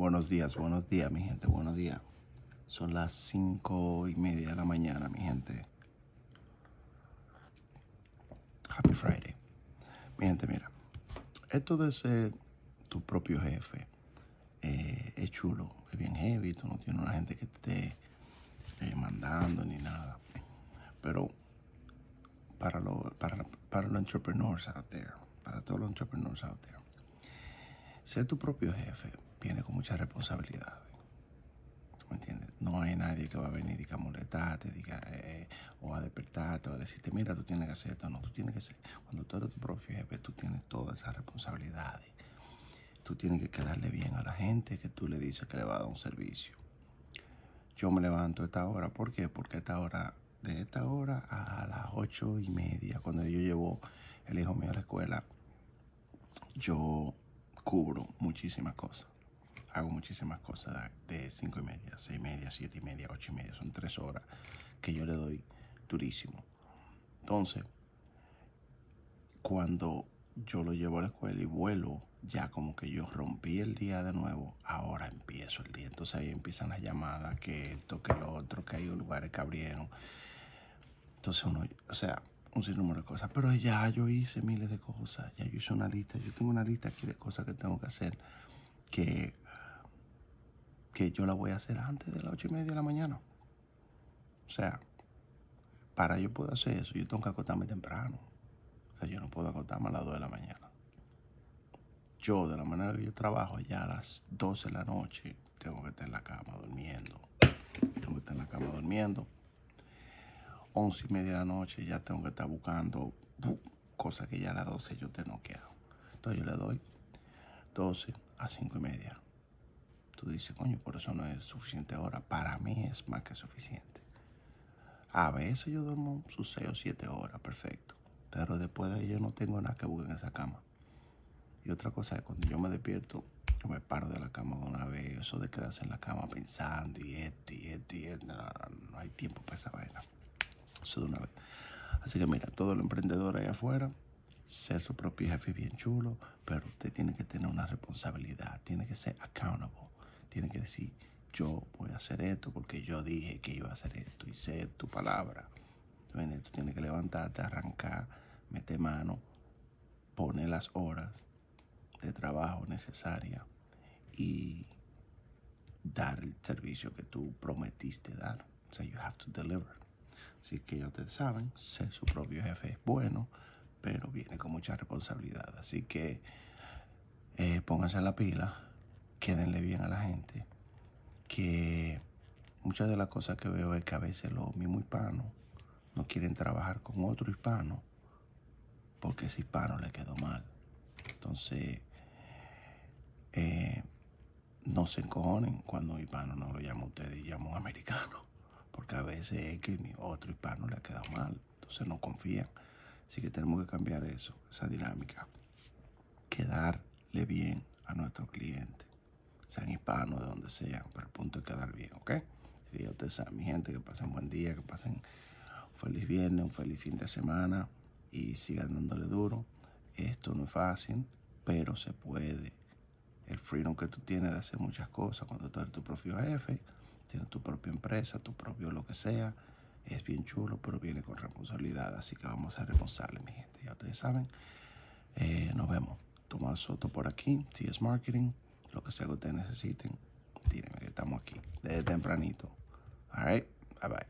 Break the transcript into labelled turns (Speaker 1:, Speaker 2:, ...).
Speaker 1: Buenos días, buenos días, mi gente, buenos días. Son las cinco y media de la mañana, mi gente. Happy Friday. Mi gente, mira, esto de ser tu propio jefe eh, es chulo, es bien heavy, tú no tienes una gente que te esté eh, mandando ni nada. Pero para, lo, para, para los entrepreneurs out there, para todos los entrepreneurs out there, ser tu propio jefe viene con mucha responsabilidad. ¿Tú me entiendes? No hay nadie que va a venir y a molestarte, diga, eh, o a despertarte, o a decirte, mira, tú tienes que hacer esto. No, tú tienes que ser. Cuando tú eres tu propio jefe, tú tienes todas esas responsabilidades. Tú tienes que quedarle bien a la gente que tú le dices que le va a dar un servicio. Yo me levanto a esta hora. ¿Por qué? Porque esta hora, de esta hora a las ocho y media, cuando yo llevo el hijo mío a la escuela, yo cubro muchísimas cosas hago muchísimas cosas de cinco y media, seis y media, siete y media, ocho y media. Son tres horas que yo le doy durísimo. Entonces, cuando yo lo llevo a la escuela y vuelo, ya como que yo rompí el día de nuevo, ahora empiezo el día. Entonces ahí empiezan las llamadas, que esto, que lo otro, que hay lugares que abrieron. Entonces uno, o sea, un sinnúmero de cosas. Pero ya yo hice miles de cosas, ya yo hice una lista, yo tengo una lista aquí de cosas que tengo que hacer que que yo la voy a hacer antes de las ocho y media de la mañana. O sea, para yo poder hacer eso, yo tengo que acostarme temprano. O sea, yo no puedo acostarme a las 2 de la mañana. Yo, de la manera que yo trabajo, ya a las 12 de la noche, tengo que estar en la cama durmiendo. Tengo que estar en la cama durmiendo. 11 y media de la noche ya tengo que estar buscando cosas que ya a las 12 yo te noqueado. Entonces yo le doy 12 a 5 y media tú dices, coño, por eso no es suficiente hora. Para mí es más que suficiente. A veces yo duermo sus 6 o 7 horas, perfecto. Pero después de ahí no tengo nada que buscar en esa cama. Y otra cosa es cuando yo me despierto, yo me paro de la cama de una vez. Eso de quedarse en la cama pensando y esto y esto y esto. No, hay tiempo para esa vaina. Eso de una vez. Así que mira, todo el emprendedor ahí afuera, ser su propio jefe bien chulo, pero usted tiene que tener una responsabilidad, tiene que ser accountable tiene que decir, yo voy a hacer esto porque yo dije que iba a hacer esto y ser tu palabra. Tú tienes que levantarte, arrancar, meter mano, poner las horas de trabajo necesarias y dar el servicio que tú prometiste dar. O sea, you have to deliver. Así que ya ustedes saben, ser su propio jefe es bueno, pero viene con mucha responsabilidad. Así que eh, pónganse la pila quédenle bien a la gente, que muchas de las cosas que veo es que a veces los mismos hispanos no quieren trabajar con otro hispano porque ese hispano le quedó mal. Entonces, eh, no se encojonen cuando hispano no lo llama usted y llama un americano, porque a veces es que otro hispano le ha quedado mal, entonces no confían. Así que tenemos que cambiar eso, esa dinámica, quedarle bien a nuestro cliente hispanos, de donde sean, pero el punto es quedar bien, ¿ok? Y ustedes saben, mi gente, que pasen buen día, que pasen un feliz viernes, un feliz fin de semana y sigan dándole duro. Esto no es fácil, pero se puede. El freedom que tú tienes de hacer muchas cosas cuando tú eres tu propio jefe, tienes tu propia empresa, tu propio lo que sea, es bien chulo, pero viene con responsabilidad. Así que vamos a responsable, mi gente. Ya ustedes saben. Eh, nos vemos. Tomás Soto por aquí, TS Marketing lo que sea que ustedes necesiten, díganme que estamos aquí desde tempranito. All right, bye bye.